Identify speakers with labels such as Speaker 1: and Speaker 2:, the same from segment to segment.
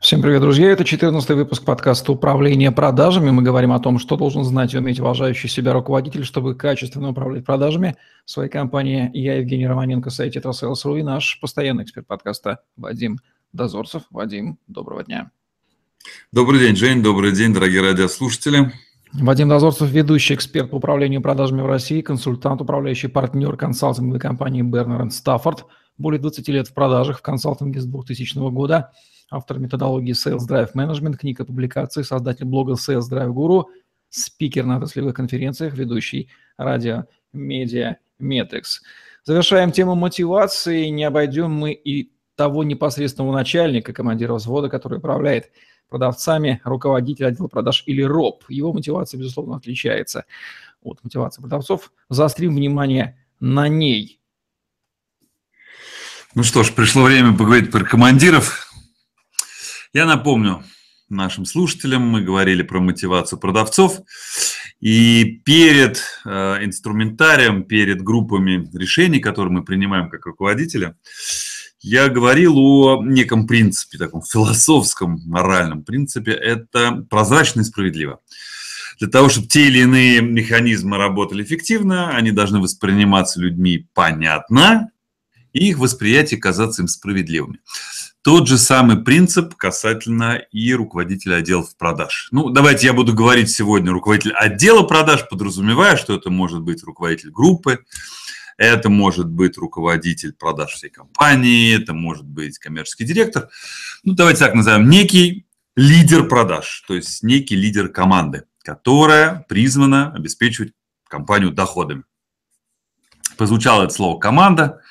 Speaker 1: Всем привет, друзья! Это 14 выпуск подкаста «Управление продажами». Мы говорим о том, что должен знать и уметь уважающий себя руководитель, чтобы качественно управлять продажами своей компании. Я Евгений Романенко, сайте Трасселс.ру и наш постоянный эксперт подкаста Вадим Дозорцев. Вадим, доброго дня.
Speaker 2: Добрый день, Жень, добрый день, дорогие радиослушатели.
Speaker 1: Вадим Дозорцев, ведущий эксперт по управлению продажами в России, консультант, управляющий партнер консалтинговой компании Бернер Стаффорд, более 20 лет в продажах в консалтинге с 2000 года – автор методологии Sales Drive Management, книга публикации, создатель блога Sales Drive Guru, спикер на отраслевых конференциях, ведущий радио Медиа Метрикс. Завершаем тему мотивации. Не обойдем мы и того непосредственного начальника, командира взвода, который управляет продавцами, руководитель отдела продаж или РОП. Его мотивация, безусловно, отличается от мотивации продавцов. Заострим внимание на ней.
Speaker 2: Ну что ж, пришло время поговорить про командиров. Я напомню нашим слушателям, мы говорили про мотивацию продавцов, и перед э, инструментарием, перед группами решений, которые мы принимаем как руководители, я говорил о неком принципе, таком философском, моральном принципе, это прозрачно и справедливо. Для того, чтобы те или иные механизмы работали эффективно, они должны восприниматься людьми понятно, и их восприятие казаться им справедливыми. Тот же самый принцип касательно и руководителя отделов продаж. Ну, давайте я буду говорить сегодня руководитель отдела продаж, подразумевая, что это может быть руководитель группы, это может быть руководитель продаж всей компании, это может быть коммерческий директор. Ну, давайте так назовем, некий лидер продаж, то есть некий лидер команды, которая призвана обеспечивать компанию доходами. Позвучало это слово «команда»,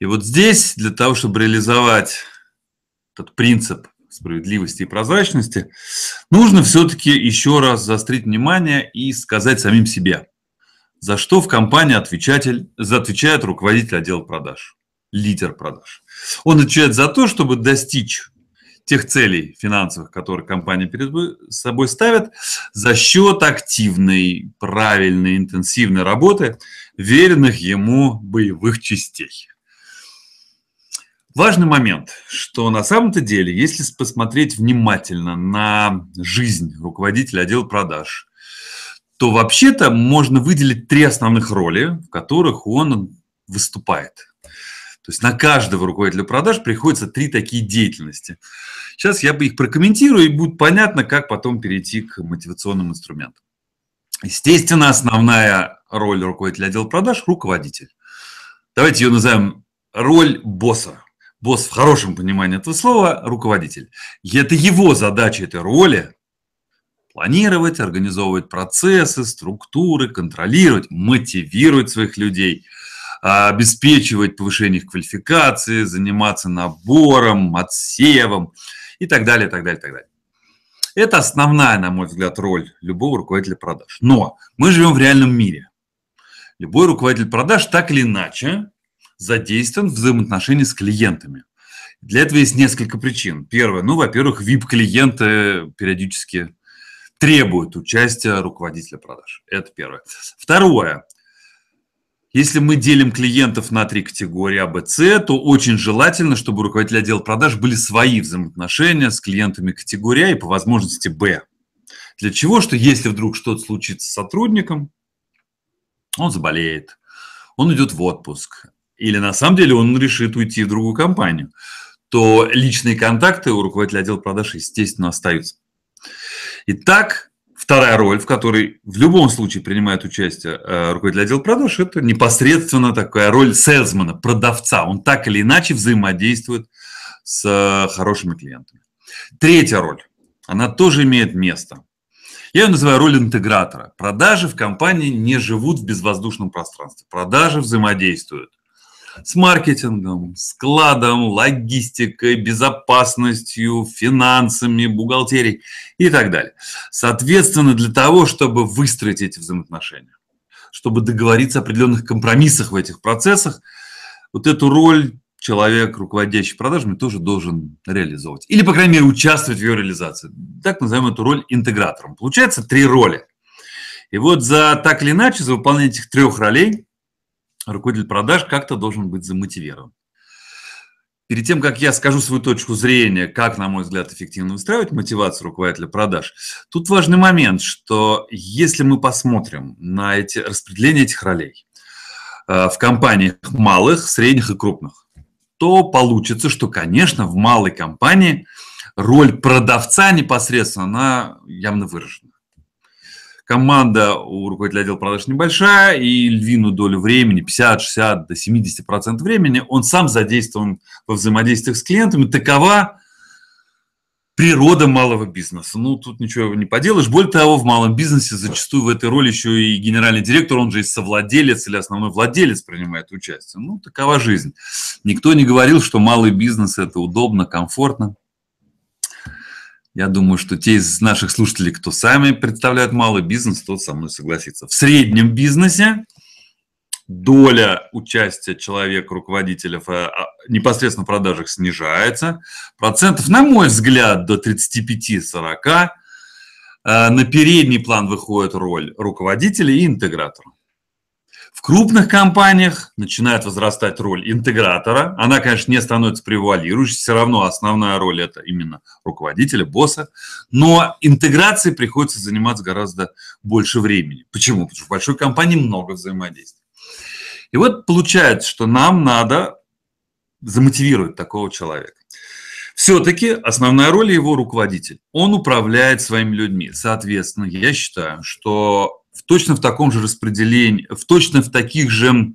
Speaker 2: и вот здесь для того, чтобы реализовать этот принцип справедливости и прозрачности, нужно все-таки еще раз заострить внимание и сказать самим себе, за что в компании отвечатель, отвечает руководитель отдела продаж, лидер продаж. Он отвечает за то, чтобы достичь тех целей финансовых, которые компания перед собой ставит, за счет активной, правильной, интенсивной работы веренных ему боевых частей. Важный момент, что на самом-то деле, если посмотреть внимательно на жизнь руководителя отдела продаж, то вообще-то можно выделить три основных роли, в которых он выступает. То есть на каждого руководителя продаж приходится три такие деятельности. Сейчас я бы их прокомментирую, и будет понятно, как потом перейти к мотивационным инструментам. Естественно, основная роль руководителя отдела продаж – руководитель. Давайте ее назовем роль босса босс в хорошем понимании этого слова – руководитель. И это его задача этой роли – планировать, организовывать процессы, структуры, контролировать, мотивировать своих людей, обеспечивать повышение их квалификации, заниматься набором, отсевом и так далее, так далее, так далее. Это основная, на мой взгляд, роль любого руководителя продаж. Но мы живем в реальном мире. Любой руководитель продаж так или иначе задействован в взаимоотношении с клиентами. Для этого есть несколько причин. Первое, ну, во-первых, VIP-клиенты периодически требуют участия руководителя продаж. Это первое. Второе, если мы делим клиентов на три категории А, Б, С, то очень желательно, чтобы руководители отдела продаж были свои взаимоотношения с клиентами категории А и по возможности Б. Для чего? Что если вдруг что-то случится с сотрудником, он заболеет, он идет в отпуск, или на самом деле он решит уйти в другую компанию, то личные контакты у руководителя отдела продаж, естественно, остаются. Итак, вторая роль, в которой в любом случае принимает участие э, руководитель отдела продаж, это непосредственно такая роль селсмена, продавца. Он так или иначе взаимодействует с э, хорошими клиентами. Третья роль, она тоже имеет место. Я ее называю роль интегратора. Продажи в компании не живут в безвоздушном пространстве. Продажи взаимодействуют с маркетингом, складом, логистикой, безопасностью, финансами, бухгалтерией и так далее. Соответственно, для того, чтобы выстроить эти взаимоотношения, чтобы договориться о определенных компромиссах в этих процессах, вот эту роль человек, руководящий продажами, тоже должен реализовывать. Или, по крайней мере, участвовать в ее реализации. Так назовем эту роль интегратором. Получается три роли. И вот за так или иначе, за выполнение этих трех ролей – руководитель продаж как-то должен быть замотивирован. перед тем, как я скажу свою точку зрения, как, на мой взгляд, эффективно выстраивать мотивацию руководителя продаж, тут важный момент, что если мы посмотрим на эти распределение этих ролей э, в компаниях малых, средних и крупных, то получится, что, конечно, в малой компании роль продавца непосредственно, она явно выражена. Команда у руководителя отдела продаж небольшая, и львиную долю времени, 50, 60 до 70% времени, он сам задействован во взаимодействиях с клиентами. Такова природа малого бизнеса. Ну, тут ничего не поделаешь. Более того, в малом бизнесе зачастую в этой роли еще и генеральный директор, он же и совладелец или основной владелец принимает участие. Ну, такова жизнь. Никто не говорил, что малый бизнес – это удобно, комфортно. Я думаю, что те из наших слушателей, кто сами представляют малый бизнес, тот со мной согласится. В среднем бизнесе доля участия человека, руководителя в а, непосредственно в продажах снижается. Процентов, на мой взгляд, до 35-40. А, на передний план выходит роль руководителя и интегратора. В крупных компаниях начинает возрастать роль интегратора. Она, конечно, не становится превалирующей, все равно основная роль это именно руководителя, босса. Но интеграцией приходится заниматься гораздо больше времени. Почему? Потому что в большой компании много взаимодействий. И вот получается, что нам надо замотивировать такого человека. Все-таки основная роль его руководитель. Он управляет своими людьми. Соответственно, я считаю, что в точно в таком же распределении, в точно в таких же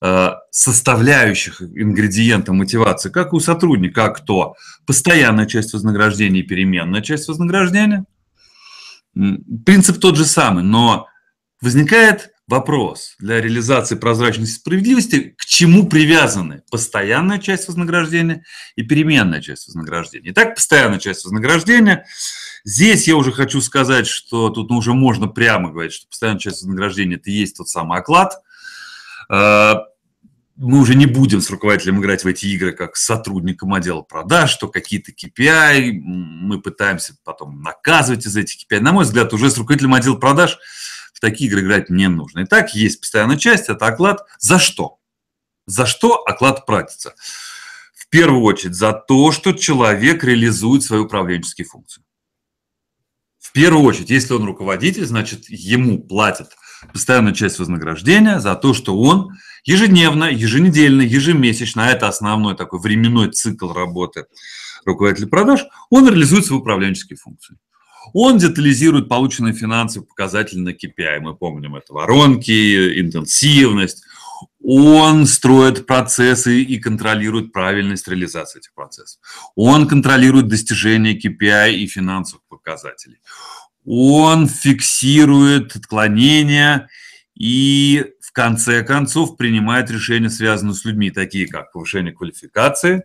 Speaker 2: э, составляющих ингредиента мотивации, как у сотрудника, как то постоянная часть вознаграждения и переменная часть вознаграждения. Принцип тот же самый, но возникает вопрос для реализации прозрачности и справедливости, к чему привязаны постоянная часть вознаграждения и переменная часть вознаграждения. Итак, постоянная часть вознаграждения – Здесь я уже хочу сказать, что тут уже можно прямо говорить, что постоянная часть вознаграждения – это и есть тот самый оклад. Э, мы уже не будем с руководителем играть в эти игры как с сотрудником отдела продаж, что какие-то KPI, мы пытаемся потом наказывать из этих KPI. На мой взгляд, уже с руководителем отдела продаж в такие игры играть не нужно. Итак, есть постоянная часть, это оклад. За что? За что оклад платится? В первую очередь за то, что человек реализует свои управленческие функции. В первую очередь, если он руководитель, значит, ему платят постоянную часть вознаграждения за то, что он ежедневно, еженедельно, ежемесячно, а это основной такой временной цикл работы руководителя продаж, он реализует свои управленческие функции. Он детализирует полученные финансовые показатели на KPI. Мы помним это воронки, интенсивность, он строит процессы и контролирует правильность реализации этих процессов. Он контролирует достижение KPI и финансовых показателей. Он фиксирует отклонения и в конце концов принимает решения, связанные с людьми, такие как повышение квалификации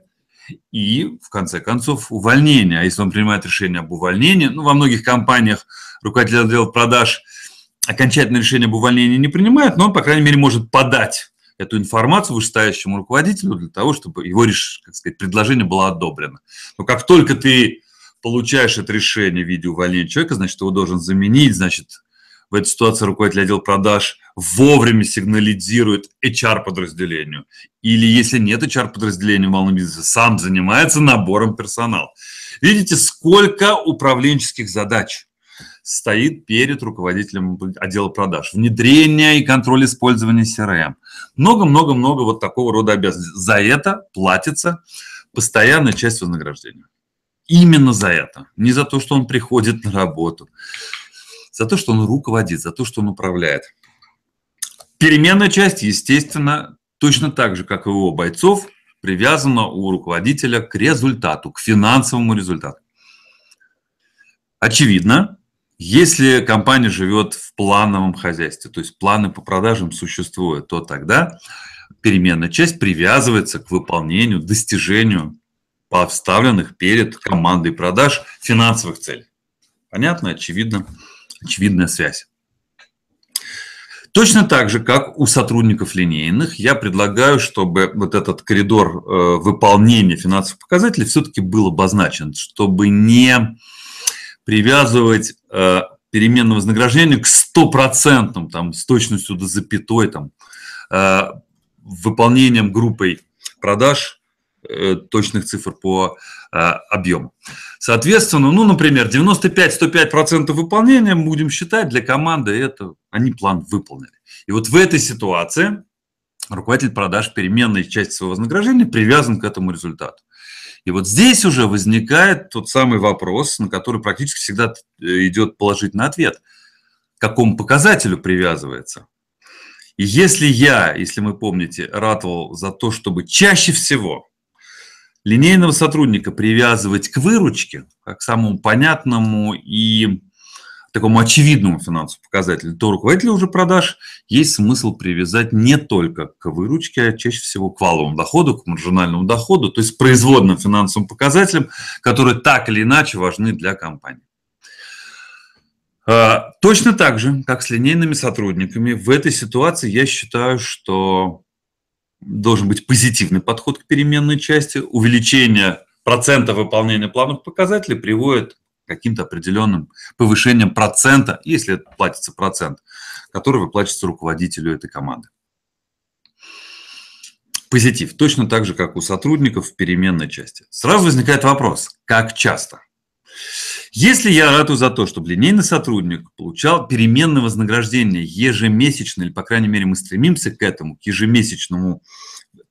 Speaker 2: и, в конце концов, увольнение. А если он принимает решение об увольнении, ну, во многих компаниях руководитель отдела продаж окончательное решение об увольнении не принимает, но он, по крайней мере, может подать эту информацию вышестоящему руководителю для того, чтобы его как сказать, предложение было одобрено. Но как только ты получаешь это решение в виде увольнения человека, значит, его должен заменить, значит, в этой ситуации руководитель отдела продаж вовремя сигнализирует HR-подразделению. Или если нет HR-подразделения в малом бизнесе, сам занимается набором персонала. Видите, сколько управленческих задач стоит перед руководителем отдела продаж. Внедрение и контроль использования CRM. Много-много-много вот такого рода обязанностей. За это платится постоянная часть вознаграждения. Именно за это. Не за то, что он приходит на работу. За то, что он руководит, за то, что он управляет. Переменная часть, естественно, точно так же, как и у бойцов, привязана у руководителя к результату, к финансовому результату. Очевидно, если компания живет в плановом хозяйстве, то есть планы по продажам существуют, то тогда переменная часть привязывается к выполнению, достижению поставленных перед командой продаж финансовых целей. Понятно, очевидно, очевидная связь. Точно так же, как у сотрудников линейных, я предлагаю, чтобы вот этот коридор э, выполнения финансовых показателей все-таки был обозначен, чтобы не привязывать э, переменное вознаграждение к стопроцентным, там, с точностью до запятой, там, э, выполнением группой продаж точных цифр по объему. Соответственно, ну, например, 95-105% выполнения, будем считать, для команды это они план выполнили. И вот в этой ситуации руководитель продаж переменной части своего вознаграждения привязан к этому результату. И вот здесь уже возникает тот самый вопрос, на который практически всегда э, идет положительный ответ. К какому показателю привязывается? И если я, если вы помните, ратовал за то, чтобы чаще всего линейного сотрудника привязывать к выручке, как к самому понятному и такому очевидному финансовому показателю, то руководителя уже продаж есть смысл привязать не только к выручке, а чаще всего к валовому доходу, к маржинальному доходу, то есть производным финансовым показателям, которые так или иначе важны для компании. А, точно так же, как с линейными сотрудниками, в этой ситуации я считаю, что должен быть позитивный подход к переменной части. Увеличение процента выполнения плановых показателей приводит каким-то определенным повышением процента, если платится процент, который выплачивается руководителю этой команды. Позитив. Точно так же, как у сотрудников в переменной части. Сразу возникает вопрос, как часто? Если я ратую за то, чтобы линейный сотрудник получал переменное вознаграждение ежемесячно, или, по крайней мере, мы стремимся к этому, к ежемесячному,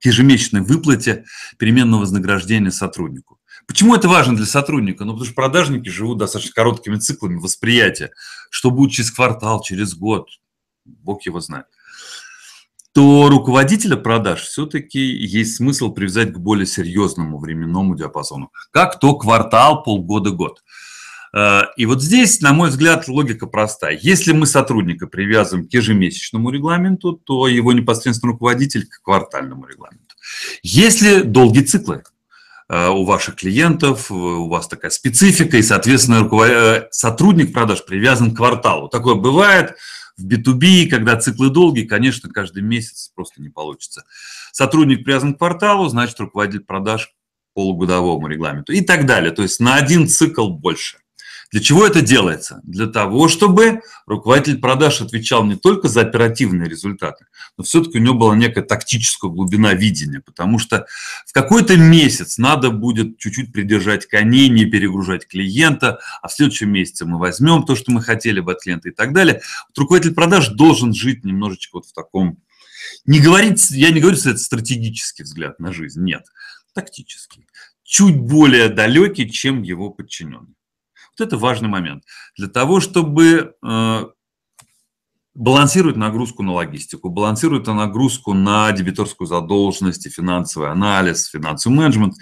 Speaker 2: к ежемесячной выплате переменного вознаграждения сотруднику, Почему это важно для сотрудника? Ну, потому что продажники живут достаточно короткими циклами восприятия. Что будет через квартал, через год, бог его знает. То руководителя продаж все-таки есть смысл привязать к более серьезному временному диапазону. Как то квартал, полгода, год. Э, и вот здесь, на мой взгляд, логика простая. Если мы сотрудника привязываем к ежемесячному регламенту, то его непосредственно руководитель к квартальному регламенту. Если долгие циклы, Э, у ваших клиентов, у вас такая специфика, и, соответственно, э, сотрудник продаж привязан к кварталу. Такое бывает в B2B, когда циклы долгие, конечно, каждый месяц просто не получится. Сотрудник привязан к кварталу, значит, руководитель продаж полугодовому регламенту и так далее. То есть на один цикл больше. Для чего это делается? Для того, чтобы руководитель продаж отвечал не только за оперативные результаты, но все-таки у него была некая тактическая глубина видения, потому что в какой-то месяц надо будет чуть-чуть придержать коней, не перегружать клиента, а в следующем месяце мы возьмем то, что мы хотели бы от клиента и так далее. Вот руководитель продаж должен жить немножечко вот в таком... Не говорить, я не говорю, что это стратегический взгляд на жизнь, нет, тактический, чуть более далекий, чем его подчиненный. Вот это важный момент. Для того, чтобы э, балансировать нагрузку на логистику, балансировать нагрузку на дебиторскую задолженность, финансовый анализ, финансовый менеджмент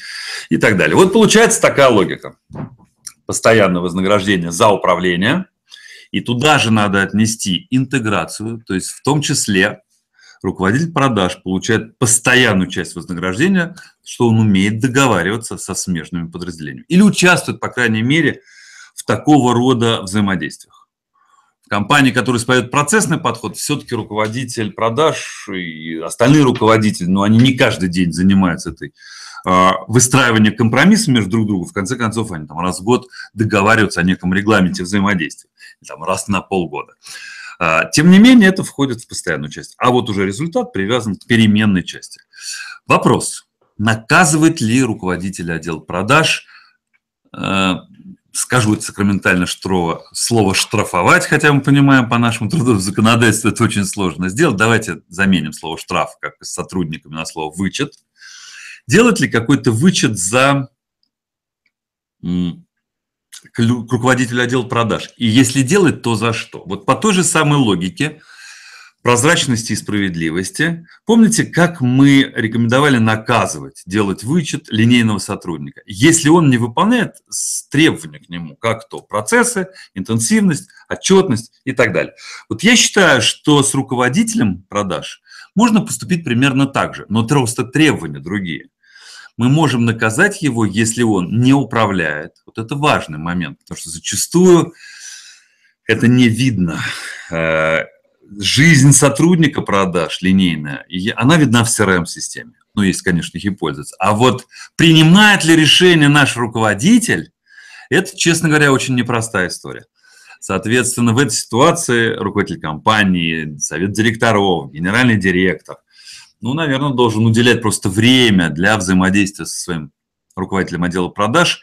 Speaker 2: и так далее. Вот получается такая логика. Постоянное вознаграждение за управление, и туда же надо отнести интеграцию, то есть в том числе руководитель продаж получает постоянную часть вознаграждения, что он умеет договариваться со смежными подразделениями. Или участвует, по крайней мере, такого рода взаимодействиях. В компании, которая исповедует процессный подход, все-таки руководитель продаж и остальные руководители, но они не каждый день занимаются этой а, выстраиванием компромисса между друг другом. В конце концов, они там раз в год договариваются о неком регламенте взаимодействия, там раз на полгода. А, тем не менее, это входит в постоянную часть. А вот уже результат привязан к переменной части. Вопрос. Наказывает ли руководитель отдела продаж а, скажу сакраментально что слово «штрафовать», хотя мы понимаем по нашему трудовому законодательству это очень сложно сделать. Давайте заменим слово «штраф» как с сотрудниками на слово «вычет». Делать ли какой-то вычет за к руководителю отдела продаж? И если делать, то за что? Вот по той же самой логике – прозрачности и справедливости. Помните, как мы рекомендовали наказывать, делать вычет линейного сотрудника, если он не выполняет требования к нему, как то процессы, интенсивность, отчетность и так далее. Вот я считаю, что с руководителем продаж можно поступить примерно так же, но просто требования другие. Мы можем наказать его, если он не управляет. Вот это важный момент, потому что зачастую это не видно э, жизнь сотрудника продаж линейная, она видна в CRM-системе. Ну, если, конечно, их и пользоваться. А вот принимает ли решение наш руководитель, это, честно говоря, очень непростая история. Соответственно, в этой ситуации руководитель компании, совет директоров, генеральный директор ну, наверное, должен уделять просто время для взаимодействия со своим руководителем отдела продаж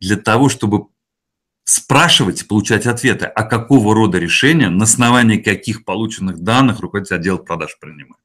Speaker 2: для того, чтобы спрашивать получать ответы, а какого рода решения, на основании каких полученных данных руководитель отдела продаж принимает.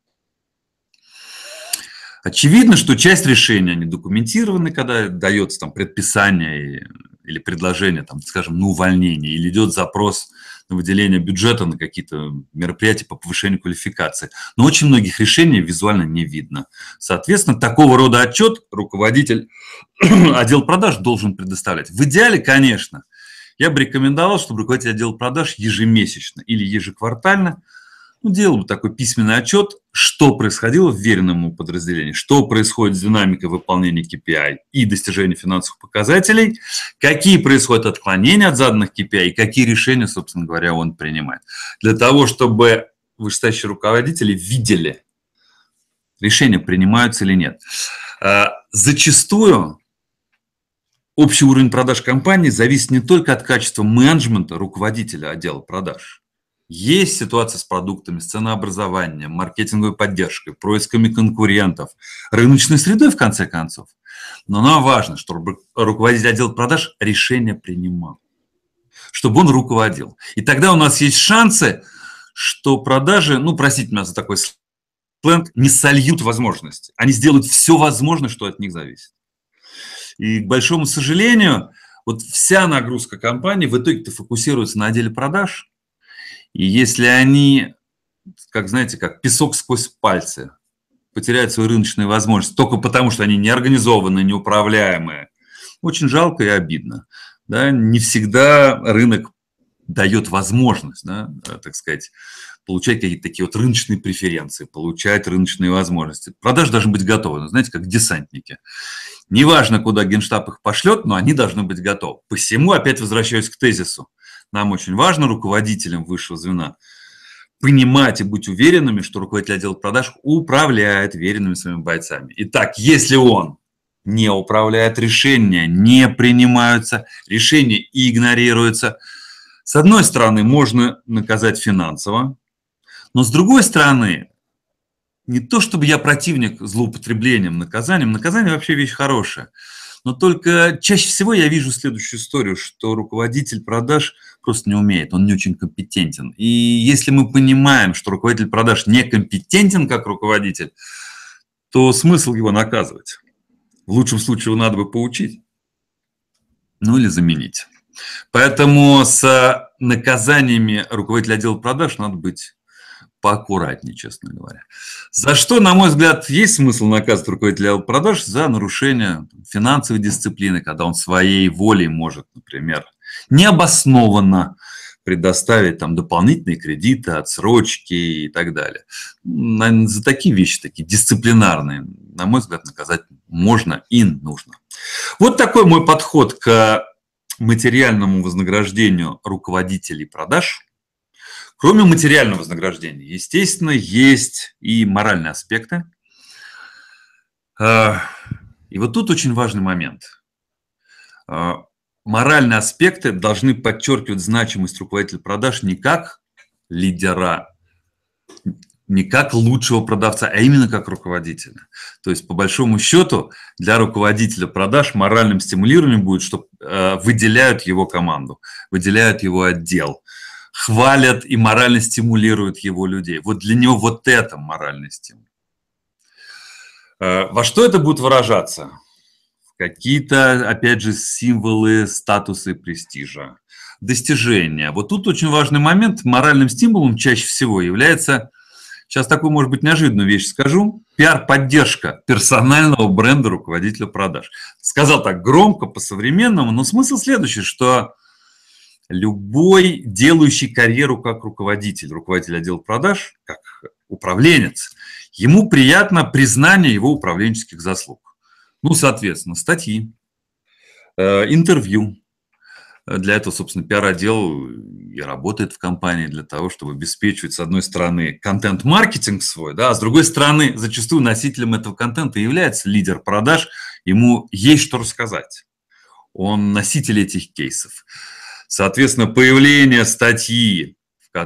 Speaker 2: Очевидно, что часть решения не документированы, когда дается там предписание или предложение, там, скажем, на увольнение, или идет запрос на выделение бюджета на какие-то мероприятия по повышению квалификации. Но очень многих решений визуально не видно. Соответственно, такого рода отчет руководитель отдел продаж должен предоставлять. В идеале, конечно, я бы рекомендовал, чтобы руководитель отдела продаж ежемесячно или ежеквартально ну, делал бы такой письменный отчет, что происходило в веренном ему подразделении, что происходит с динамикой выполнения KPI и достижения финансовых показателей, какие происходят отклонения от заданных KPI и какие решения, собственно говоря, он принимает. Для того, чтобы вышестоящие руководители видели, решения принимаются или нет. А, зачастую общий уровень продаж компании зависит не только от качества менеджмента руководителя отдела продаж. Есть ситуация с продуктами, с ценообразованием, маркетинговой поддержкой, происками конкурентов, рыночной средой, в конце концов. Но нам важно, чтобы руководитель отдела продаж решение принимал, чтобы он руководил. И тогда у нас есть шансы, что продажи, ну, простите меня за такой сленг, не сольют возможности. Они сделают все возможное, что от них зависит. И, к большому сожалению, вот вся нагрузка компании в итоге-то фокусируется на отделе продаж. И если они, как знаете, как песок сквозь пальцы, потеряют свои рыночные возможности только потому, что они неорганизованные, неуправляемые, очень жалко и обидно. Да? Не всегда рынок дает возможность, да, так сказать, получать какие-то такие вот рыночные преференции, получать рыночные возможности. Продажи должны быть готовы, знаете, как десантники. Неважно, куда Генштаб их пошлет, но они должны быть готовы. Посему опять возвращаюсь к тезису. Нам очень важно руководителям высшего звена понимать и быть уверенными, что руководитель отдела продаж управляет веренными своими бойцами. Итак, если он не управляет, решения не принимаются, решения игнорируются, с одной стороны, можно наказать финансово, но с другой стороны, не то чтобы я противник злоупотреблением наказанием, наказание вообще вещь хорошая, но только чаще всего я вижу следующую историю, что руководитель продаж просто не умеет, он не очень компетентен. И если мы понимаем, что руководитель продаж некомпетентен как руководитель, то смысл его наказывать. В лучшем случае его надо бы поучить, ну или заменить. Поэтому с наказаниями руководителя отдела продаж надо быть поаккуратнее, честно говоря. За что, на мой взгляд, есть смысл наказывать руководителя продаж? За нарушение финансовой дисциплины, когда он своей волей может, например, необоснованно предоставить там дополнительные кредиты, отсрочки и так далее. Наверное, за такие вещи, такие дисциплинарные, на мой взгляд, наказать можно и нужно. Вот такой мой подход к материальному вознаграждению руководителей продаж. Кроме материального вознаграждения, естественно, есть и моральные аспекты. А, и вот тут очень важный момент. А, моральные аспекты должны подчеркивать значимость руководителя продаж не как лидера, не как лучшего продавца, а именно как руководителя. То есть, по большому счету, для руководителя продаж моральным стимулированием будет, что э, выделяют его команду, выделяют его отдел, хвалят и морально стимулируют его людей. Вот для него вот это моральный стимул. Э, во что это будет выражаться? какие-то, опять же, символы статуса и престижа, достижения. Вот тут очень важный момент. Моральным стимулом чаще всего является, сейчас такую, может быть, неожиданную вещь скажу, пиар-поддержка персонального бренда руководителя продаж. Сказал так громко, по-современному, но смысл следующий, что любой делающий карьеру как руководитель, руководитель отдела продаж, как управленец, ему приятно признание его управленческих заслуг. Ну, соответственно, статьи, э, интервью. Для этого, собственно, пиар-отдел и работает в компании для того, чтобы обеспечивать, с одной стороны, контент-маркетинг свой, да, а с другой стороны, зачастую носителем этого контента является лидер продаж, ему есть что рассказать. Он носитель этих кейсов. Соответственно, появление статьи,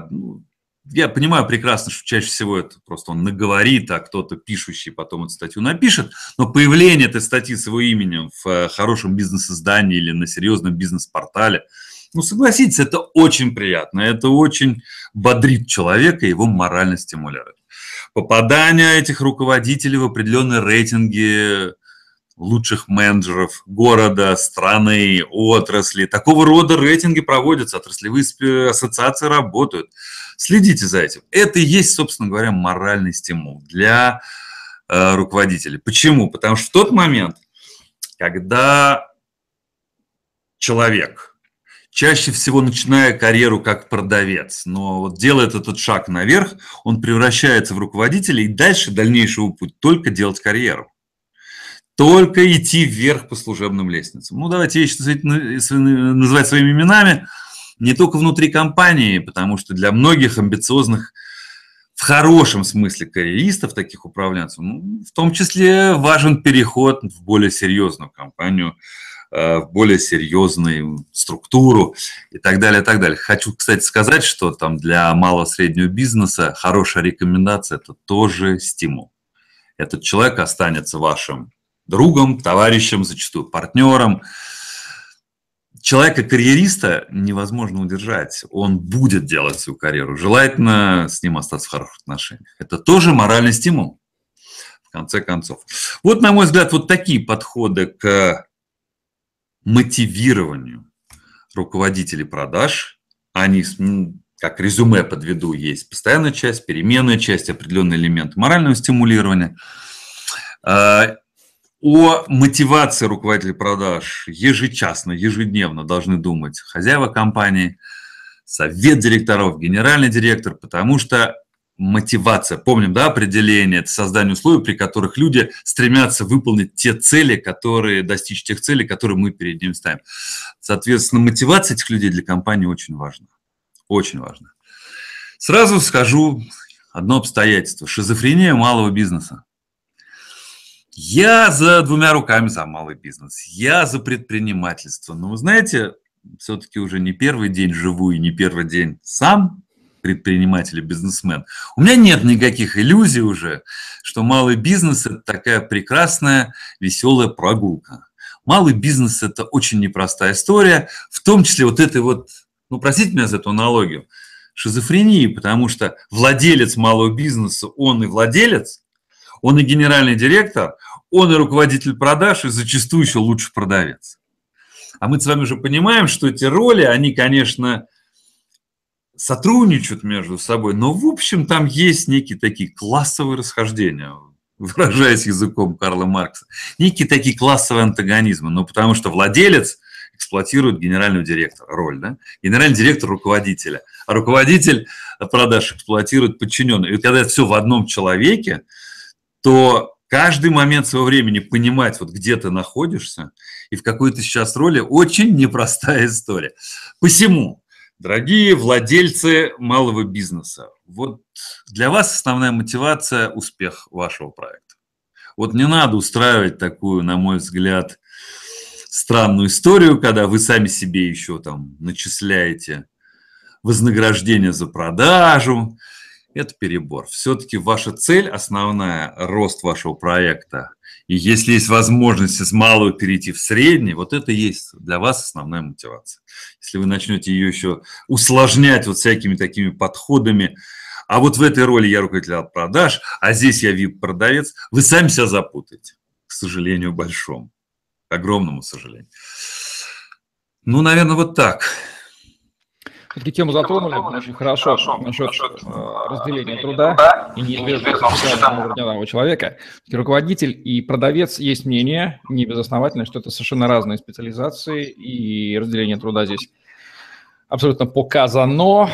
Speaker 2: ну, я понимаю прекрасно, что чаще всего это просто он наговорит, а кто-то пишущий потом эту статью напишет, но появление этой статьи с его именем в э, хорошем бизнес-издании или на серьезном бизнес-портале, ну, согласитесь, это очень приятно, это очень бодрит человека, его морально стимулирует. Попадание этих руководителей в определенные рейтинги лучших менеджеров города, страны, отрасли. Такого рода рейтинги проводятся, отраслевые ассоциации работают. Следите за этим. Это и есть, собственно говоря, моральный стимул для э, руководителей. Почему? Потому что в тот момент, когда человек, чаще всего начиная карьеру как продавец, но вот делает этот шаг наверх, он превращается в руководителя, и дальше дальнейший путь только делать карьеру только идти вверх по служебным лестницам. Ну, давайте вещи называть своими именами, не только внутри компании, потому что для многих амбициозных, в хорошем смысле карьеристов, таких управленцев, ну, в том числе важен переход в более серьезную компанию, э, в более серьезную структуру и так далее, и так далее. Хочу, кстати, сказать, что там для малого-среднего бизнеса хорошая рекомендация – это тоже стимул. Этот человек останется вашим другом, товарищем, зачастую партнером. Человека-карьериста невозможно удержать. Он будет делать свою карьеру. Желательно с ним остаться в хороших отношениях. Это тоже моральный стимул, в конце концов. Вот, на мой взгляд, вот такие подходы к мотивированию руководителей продаж, они, как резюме подведу, есть постоянная часть, переменная часть, определенный элемент морального стимулирования а, о мотивации руководителей продаж ежечасно, ежедневно должны думать хозяева компании, совет директоров, генеральный директор, потому что мотивация, помним, да, определение, это создание условий, при которых люди стремятся выполнить те цели, которые, достичь тех целей, которые мы перед ним ставим. Соответственно, мотивация этих людей для компании очень важна. Очень важна. Сразу скажу одно обстоятельство. Шизофрения малого бизнеса. Я за двумя руками за малый бизнес, я за предпринимательство. Но вы знаете, все-таки уже не первый день живу и не первый день сам предприниматель и бизнесмен. У меня нет никаких иллюзий уже, что малый бизнес – это такая прекрасная, веселая прогулка. Малый бизнес – это очень непростая история, в том числе вот этой вот, ну, простите меня за эту аналогию, шизофрении, потому что владелец малого бизнеса, он и владелец, он и генеральный директор, он и руководитель продаж, и зачастую еще лучше продавец. А мы с вами уже понимаем, что эти роли, они, конечно, сотрудничают между собой, но, в общем, там есть некие такие классовые расхождения, выражаясь языком Карла Маркса, некие такие классовые антагонизмы, ну, потому что владелец эксплуатирует генерального директора, роль, да? Генеральный директор руководителя, а руководитель продаж эксплуатирует подчиненного. И когда это все в одном человеке, то каждый момент своего времени понимать, вот где ты находишься и в какой ты сейчас роли, очень непростая история. Посему, дорогие владельцы малого бизнеса, вот для вас основная мотивация – успех вашего проекта. Вот не надо устраивать такую, на мой взгляд, странную историю, когда вы сами себе еще там начисляете вознаграждение за продажу, это перебор. Все-таки ваша цель основная, рост вашего проекта, и если есть возможность с малого перейти в средний, вот это есть для вас основная мотивация. Если вы начнете ее еще усложнять вот всякими такими подходами, а вот в этой роли я руководитель продаж, а здесь я VIP-продавец, вы сами себя запутаете, к сожалению, большому, к огромному сожалению. Ну, наверное, вот так.
Speaker 1: Все-таки тему затронули очень хорошо, хорошо насчет э, разделения труда и неизвестного уровня человека. Руководитель и продавец есть мнение, не безосновательное, что это совершенно разные специализации, и разделение труда здесь абсолютно показано.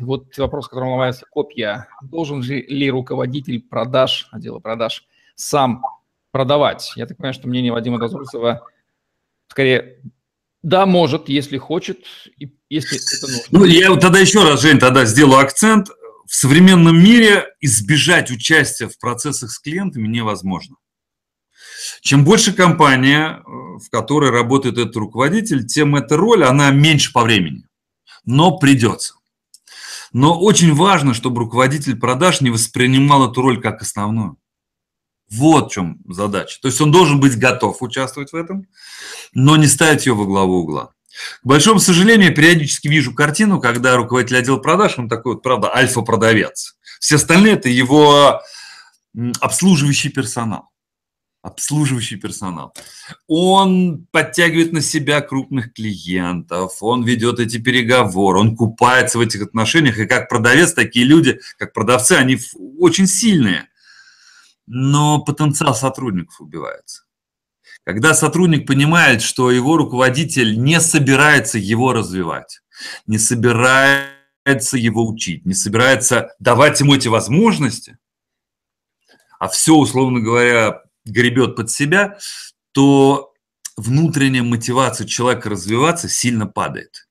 Speaker 1: Вот вопрос, который называется копья. Должен ли руководитель продаж, отдела продаж, сам продавать? Я так понимаю, что мнение Вадима Дозорцева скорее да, может, если хочет, и если это нужно.
Speaker 2: Ну, я тогда еще раз, Жень, тогда сделаю акцент. В современном мире избежать участия в процессах с клиентами невозможно. Чем больше компания, э, в которой работает этот руководитель, тем эта роль, она меньше по времени. Но придется. Но очень важно, чтобы руководитель продаж не воспринимал эту роль как основную. Вот в чем задача. То есть он должен быть готов участвовать в этом, но не ставить ее во главу угла. К большому сожалению, я периодически вижу картину, когда руководитель отдела продаж, он такой вот, правда, альфа-продавец. Все остальные – это его обслуживающий персонал. Обслуживающий персонал. Он подтягивает на себя крупных клиентов, он ведет эти переговоры, он купается в этих отношениях. И как продавец, такие люди, как продавцы, они очень сильные. Но потенциал сотрудников убивается. Когда сотрудник понимает, что его руководитель не собирается его развивать, не собирается его учить, не собирается давать ему эти возможности, а все, условно говоря, гребет под себя, то внутренняя мотивация человека развиваться сильно падает.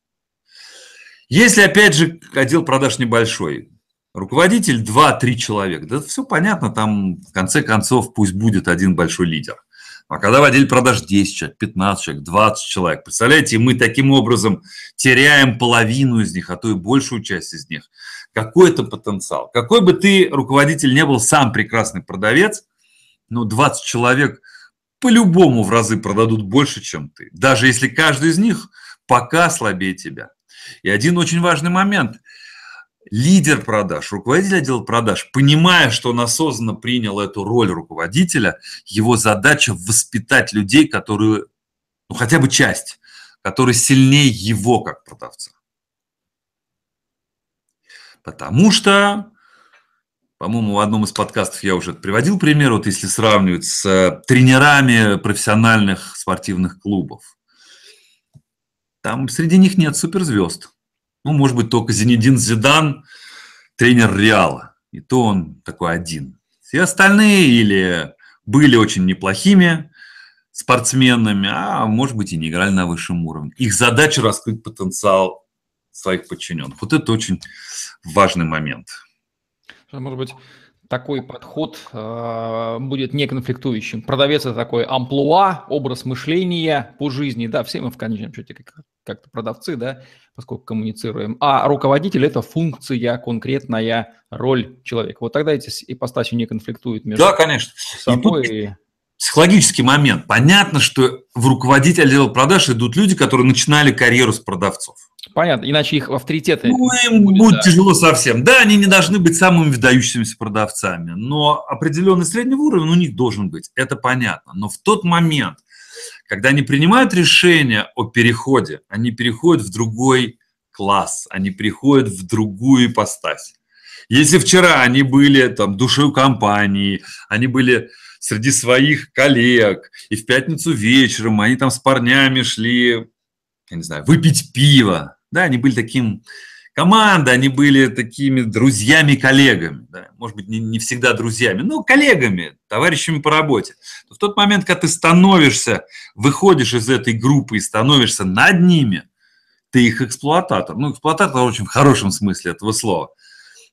Speaker 2: Если, опять же, отдел продаж небольшой, руководитель 2-3 человека, да все понятно, там в конце концов пусть будет один большой лидер. А когда в отделе продаж 10 человек, 15 человек, 20 человек, представляете, мы таким образом теряем половину из них, а то и большую часть из них. Какой это потенциал? Какой бы ты руководитель не был, сам прекрасный продавец, ну, 20 человек по-любому в разы продадут больше, чем ты. Даже если каждый из них пока слабее тебя. И один очень важный момент – лидер продаж, руководитель отдела продаж, понимая, что он осознанно принял эту роль руководителя, его задача воспитать людей, которые, ну хотя бы часть, которые сильнее его как продавца. Потому что, по-моему, в одном из подкастов я уже приводил пример, вот если сравнивать с тренерами профессиональных спортивных клубов, там среди них нет суперзвезд ну, может быть, только Зенедин Зидан, тренер Реала. И то он такой один. Все остальные или были очень неплохими спортсменами, а может быть и не играли на высшем уровне. Их задача раскрыть потенциал своих подчиненных. Вот это очень важный момент.
Speaker 1: Может быть, такой подход э, будет неконфликтующим. Продавец – это такой амплуа, образ мышления по жизни. Да, все мы в конечном счете как, как-то продавцы, да, поскольку коммуницируем. А руководитель – это функция, конкретная роль человека. Вот тогда эти ипостаси не конфликтуют между
Speaker 2: да, конечно. собой. И психологический момент. Понятно, что в руководитель отдела продаж идут люди, которые начинали карьеру с продавцов.
Speaker 1: Понятно, иначе их авторитеты...
Speaker 2: Ну, им будет, будет да. тяжело совсем. Да, они не должны быть самыми выдающимися продавцами, но определенный средний уровень у них должен быть, это понятно. Но в тот момент, когда они принимают решение о переходе, они переходят в другой класс, они переходят в другую ипостась. Если вчера они были там душой компании, они были среди своих коллег, и в пятницу вечером они там с парнями шли, я не знаю, выпить пиво, да, они были таким команда, они были такими друзьями-коллегами, да, может быть, не, не всегда друзьями, но коллегами, товарищами по работе. Но в тот момент, когда ты становишься, выходишь из этой группы и становишься над ними, ты их эксплуататор. Ну, эксплуататор очень в хорошем смысле этого слова.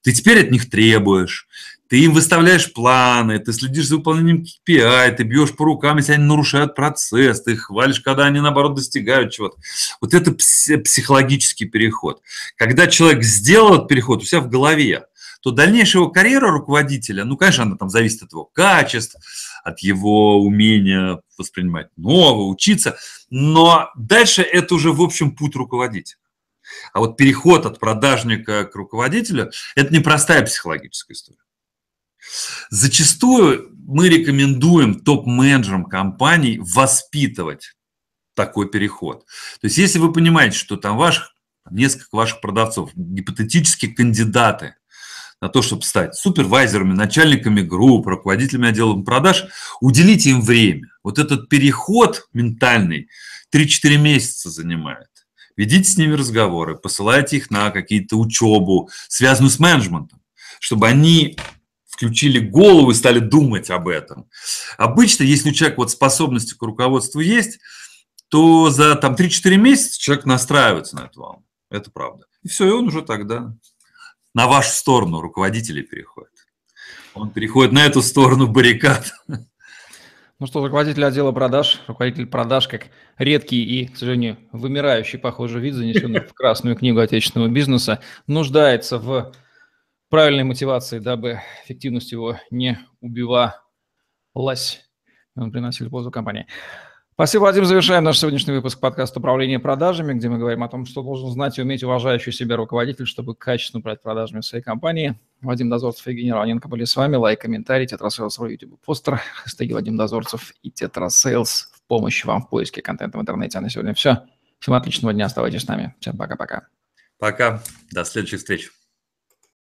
Speaker 2: Ты теперь от них требуешь, ты им выставляешь планы, ты следишь за выполнением KPI, ты бьешь по рукам, если они нарушают процесс, ты их хвалишь, когда они, наоборот, достигают чего-то. Вот это психологический переход. Когда человек сделал этот переход у себя в голове, то дальнейшая его карьера руководителя, ну, конечно, она там зависит от его качеств, от его умения воспринимать новое, учиться, но дальше это уже, в общем, путь руководителя. А вот переход от продажника к руководителю – это непростая психологическая история. Зачастую мы рекомендуем топ-менеджерам компаний воспитывать такой переход. То есть, если вы понимаете, что там ваших, несколько ваших продавцов, гипотетические кандидаты на то, чтобы стать супервайзерами, начальниками групп, руководителями отделов продаж, уделите им время. Вот этот переход ментальный 3-4 месяца занимает. Ведите с ними разговоры, посылайте их на какие-то учебу, связанную с менеджментом, чтобы они включили голову и стали думать об этом. Обычно, если у человека вот способности к руководству есть, то за там 3-4 месяца человек настраивается на эту волну. Это правда. И все, и он уже тогда на вашу сторону руководителей переходит. Он переходит на эту сторону баррикад.
Speaker 1: Ну что, руководитель отдела продаж, руководитель продаж как редкий и, к сожалению, вымирающий, похоже, вид, занесенный в красную книгу отечественного бизнеса, нуждается в правильной мотивации, дабы эффективность его не убивалась. Он приносил пользу компании. Спасибо, Вадим. Завершаем наш сегодняшний выпуск подкаста «Управление продажами», где мы говорим о том, что должен знать и уметь уважающий себя руководитель, чтобы качественно управлять продажами в своей компании. Вадим Дозорцев и Евгений Равненко были с вами. Лайк, комментарий, TetraSales YouTube, постер, хэштеги Вадим Дозорцев и TetraSales в помощь вам в поиске контента в интернете. А на сегодня все. Всем отличного дня. Оставайтесь с нами. Всем пока-пока.
Speaker 2: Пока. До следующих встреч.